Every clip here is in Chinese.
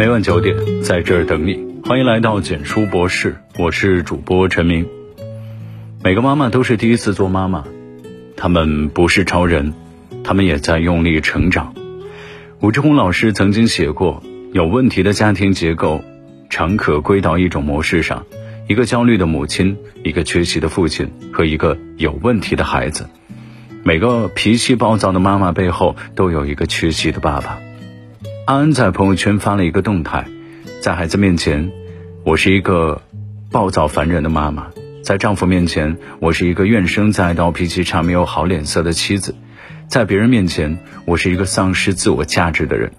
每晚九点，在这儿等你。欢迎来到简书博士，我是主播陈明。每个妈妈都是第一次做妈妈，她们不是超人，她们也在用力成长。武志红老师曾经写过，有问题的家庭结构，常可归到一种模式上：一个焦虑的母亲，一个缺席的父亲和一个有问题的孩子。每个脾气暴躁的妈妈背后，都有一个缺席的爸爸。安安在朋友圈发了一个动态，在孩子面前，我是一个暴躁烦人的妈妈；在丈夫面前，我是一个怨声载道、脾气差、没有好脸色的妻子；在别人面前，我是一个丧失自我价值的人。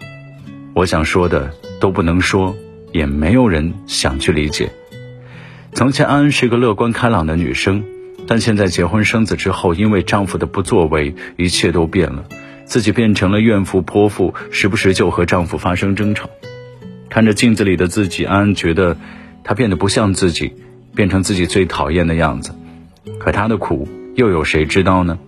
我想说的都不能说，也没有人想去理解。从前，安安是个乐观开朗的女生，但现在结婚生子之后，因为丈夫的不作为，一切都变了。自己变成了怨妇泼妇，时不时就和丈夫发生争吵。看着镜子里的自己，安安觉得她变得不像自己，变成自己最讨厌的样子。可她的苦又有谁知道呢？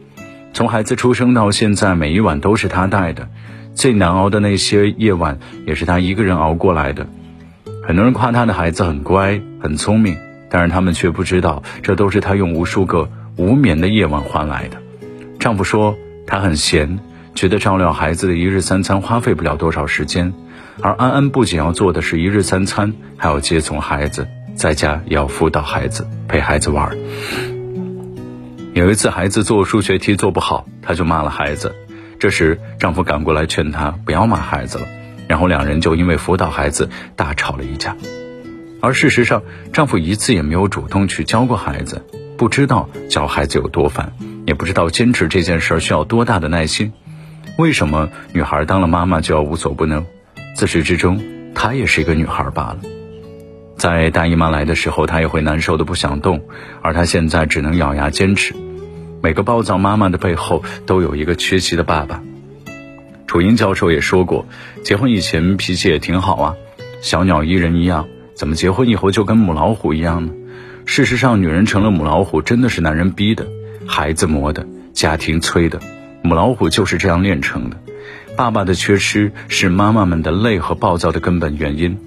从孩子出生到现在，每一晚都是她带的，最难熬的那些夜晚也是她一个人熬过来的。很多人夸她的孩子很乖、很聪明，但是他们却不知道，这都是她用无数个无眠的夜晚换来的。丈夫说她很闲。觉得照料孩子的一日三餐花费不了多少时间，而安安不仅要做的是一日三餐，还要接送孩子，在家也要辅导孩子，陪孩子玩。有一次，孩子做数学题做不好，她就骂了孩子。这时，丈夫赶过来劝她不要骂孩子了，然后两人就因为辅导孩子大吵了一架。而事实上，丈夫一次也没有主动去教过孩子，不知道教孩子有多烦，也不知道坚持这件事需要多大的耐心。为什么女孩当了妈妈就要无所不能？自始至终，她也是一个女孩罢了。在大姨妈来的时候，她也会难受的不想动，而她现在只能咬牙坚持。每个暴躁妈妈的背后，都有一个缺席的爸爸。楚英教授也说过，结婚以前脾气也挺好啊，小鸟依人一样，怎么结婚以后就跟母老虎一样呢？事实上，女人成了母老虎，真的是男人逼的，孩子磨的，家庭催的。母老虎就是这样练成的，爸爸的缺失是妈妈们的累和暴躁的根本原因。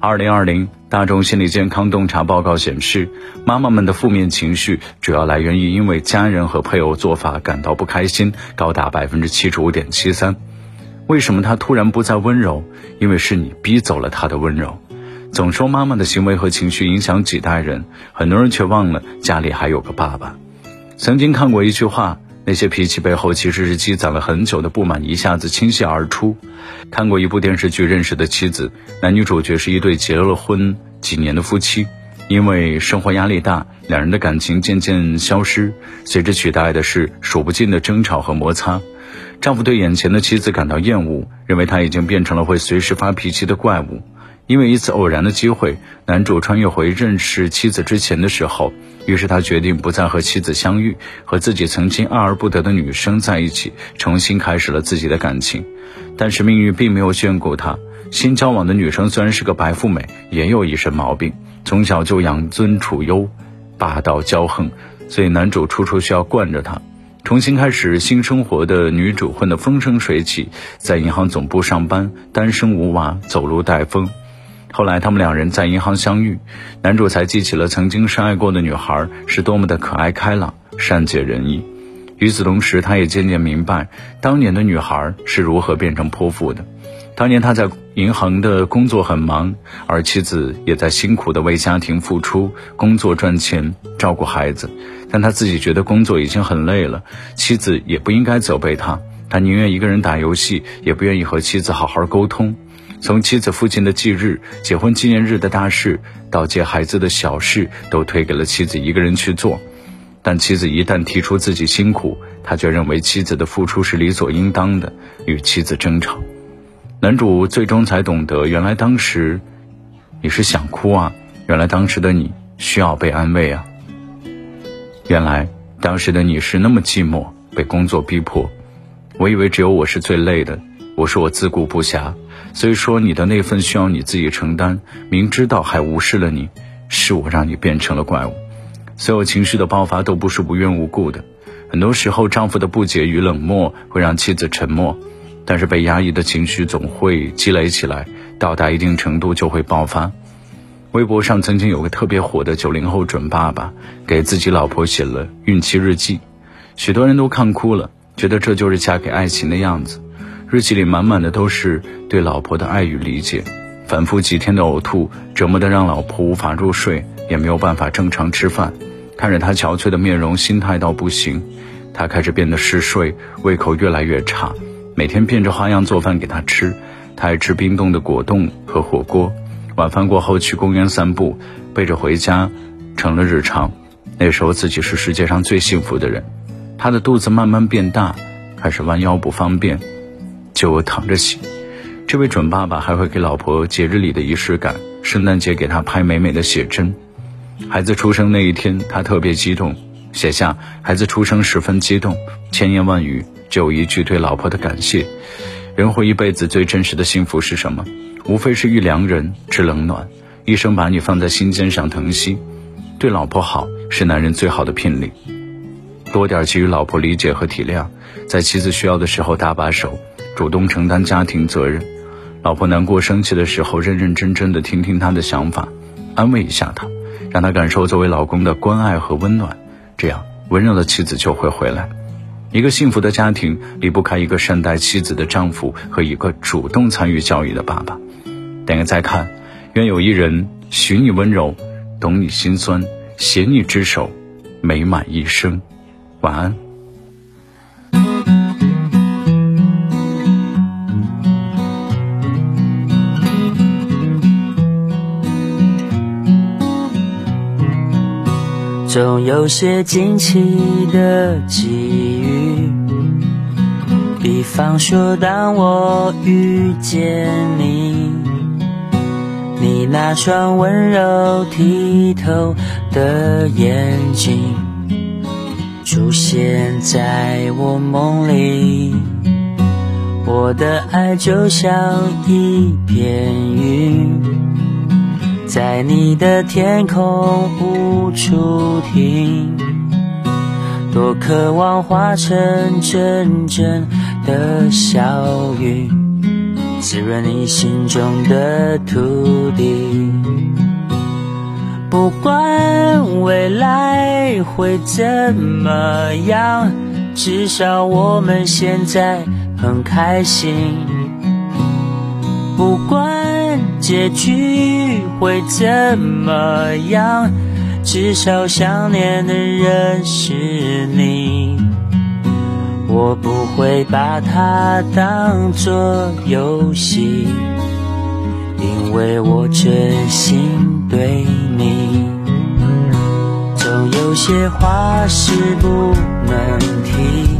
二零二零大众心理健康洞察报告显示，妈妈们的负面情绪主要来源于因为家人和配偶做法感到不开心，高达百分之七十五点七三。为什么他突然不再温柔？因为是你逼走了他的温柔。总说妈妈的行为和情绪影响几代人，很多人却忘了家里还有个爸爸。曾经看过一句话。那些脾气背后其实是积攒了很久的不满，一下子倾泻而出。看过一部电视剧《认识的妻子》，男女主角是一对结了婚几年的夫妻，因为生活压力大，两人的感情渐渐消失，随之取代的是数不尽的争吵和摩擦。丈夫对眼前的妻子感到厌恶，认为她已经变成了会随时发脾气的怪物。因为一次偶然的机会，男主穿越回认识妻子之前的时候，于是他决定不再和妻子相遇，和自己曾经爱而不得的女生在一起，重新开始了自己的感情。但是命运并没有眷顾他，新交往的女生虽然是个白富美，也有一身毛病，从小就养尊处优，霸道骄横，所以男主处处需要惯着她。重新开始新生活的女主混得风生水起，在银行总部上班，单身无娃，走路带风。后来，他们两人在银行相遇，男主才记起了曾经深爱过的女孩是多么的可爱开朗、善解人意。与此同时，他也渐渐明白，当年的女孩是如何变成泼妇的。当年他在银行的工作很忙，而妻子也在辛苦的为家庭付出，工作赚钱，照顾孩子。但他自己觉得工作已经很累了，妻子也不应该责备他，他宁愿一个人打游戏，也不愿意和妻子好好沟通。从妻子父亲的忌日、结婚纪念日的大事，到接孩子的小事，都推给了妻子一个人去做。但妻子一旦提出自己辛苦，他却认为妻子的付出是理所应当的，与妻子争吵。男主最终才懂得，原来当时你是想哭啊，原来当时的你需要被安慰啊，原来当时的你是那么寂寞，被工作逼迫。我以为只有我是最累的，我说我自顾不暇。所以说，你的那份需要你自己承担，明知道还无视了你，是我让你变成了怪物。所有情绪的爆发都不是无缘无故的，很多时候丈夫的不解与冷漠会让妻子沉默，但是被压抑的情绪总会积累起来，到达一定程度就会爆发。微博上曾经有个特别火的九零后准爸爸，给自己老婆写了孕期日记，许多人都看哭了，觉得这就是嫁给爱情的样子。日记里满满的都是对老婆的爱与理解，反复几天的呕吐折磨得让老婆无法入睡，也没有办法正常吃饭。看着他憔悴的面容，心态到不行，他开始变得嗜睡，胃口越来越差，每天变着花样做饭给他吃，他爱吃冰冻的果冻和火锅。晚饭过后去公园散步，背着回家，成了日常。那时候自己是世界上最幸福的人。他的肚子慢慢变大，开始弯腰不方便，就躺着洗。这位准爸爸还会给老婆节日里的仪式感，圣诞节给她拍美美的写真。孩子出生那一天，他特别激动，写下孩子出生十分激动，千言万语只有一句对老婆的感谢。人活一辈子最真实的幸福是什么？无非是遇良人知冷暖，一生把你放在心尖上疼惜。对老婆好是男人最好的聘礼。多点给予老婆理解和体谅，在妻子需要的时候搭把手，主动承担家庭责任。老婆难过生气的时候，认认真真的听听她的想法，安慰一下她，让她感受作为老公的关爱和温暖。这样温柔的妻子就会回来。一个幸福的家庭离不开一个善待妻子的丈夫和一个主动参与教育的爸爸。点个再看，愿有一人许你温柔，懂你心酸，携你之手，美满一生。晚安。总有些惊奇的际遇，比方说，当我遇见你。你那双温柔剔透的眼睛出现在我梦里，我的爱就像一片云，在你的天空无处停，多渴望化成阵阵的小雨。滋润你心中的土地，不管未来会怎么样，至少我们现在很开心。不管结局会怎么样，至少想念的人是你。我不会把它当作游戏，因为我真心对你。总有些话是不能提，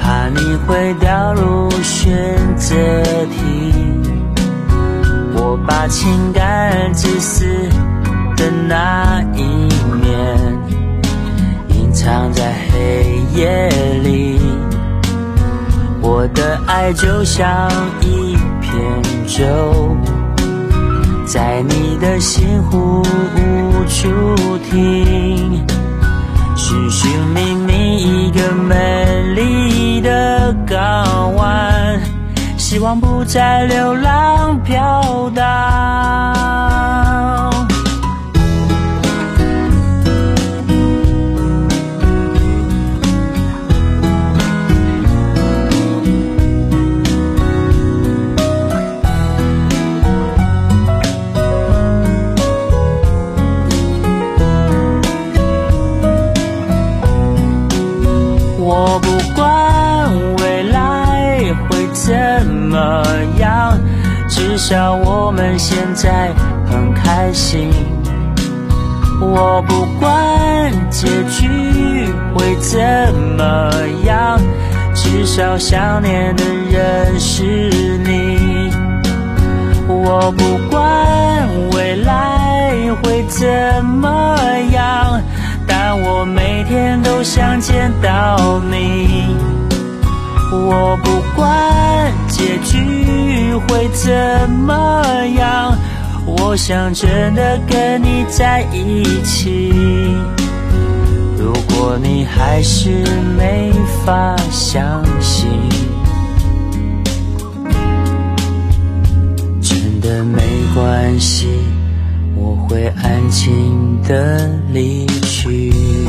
怕你会掉入情感自私的那一面隐藏在黑夜里。我。的爱就像一片舟，在你的心湖无处停，寻寻觅觅一个美丽的港湾，希望不再流浪飘荡。至少我们现在很开心。我不管结局会怎么样，至少想念的人是你。我不管未来会怎么样，但我每天都想见到你。我不管结局会怎么样我想真的跟你在一起如果你还是没法相信真的没关系我会安静的离去。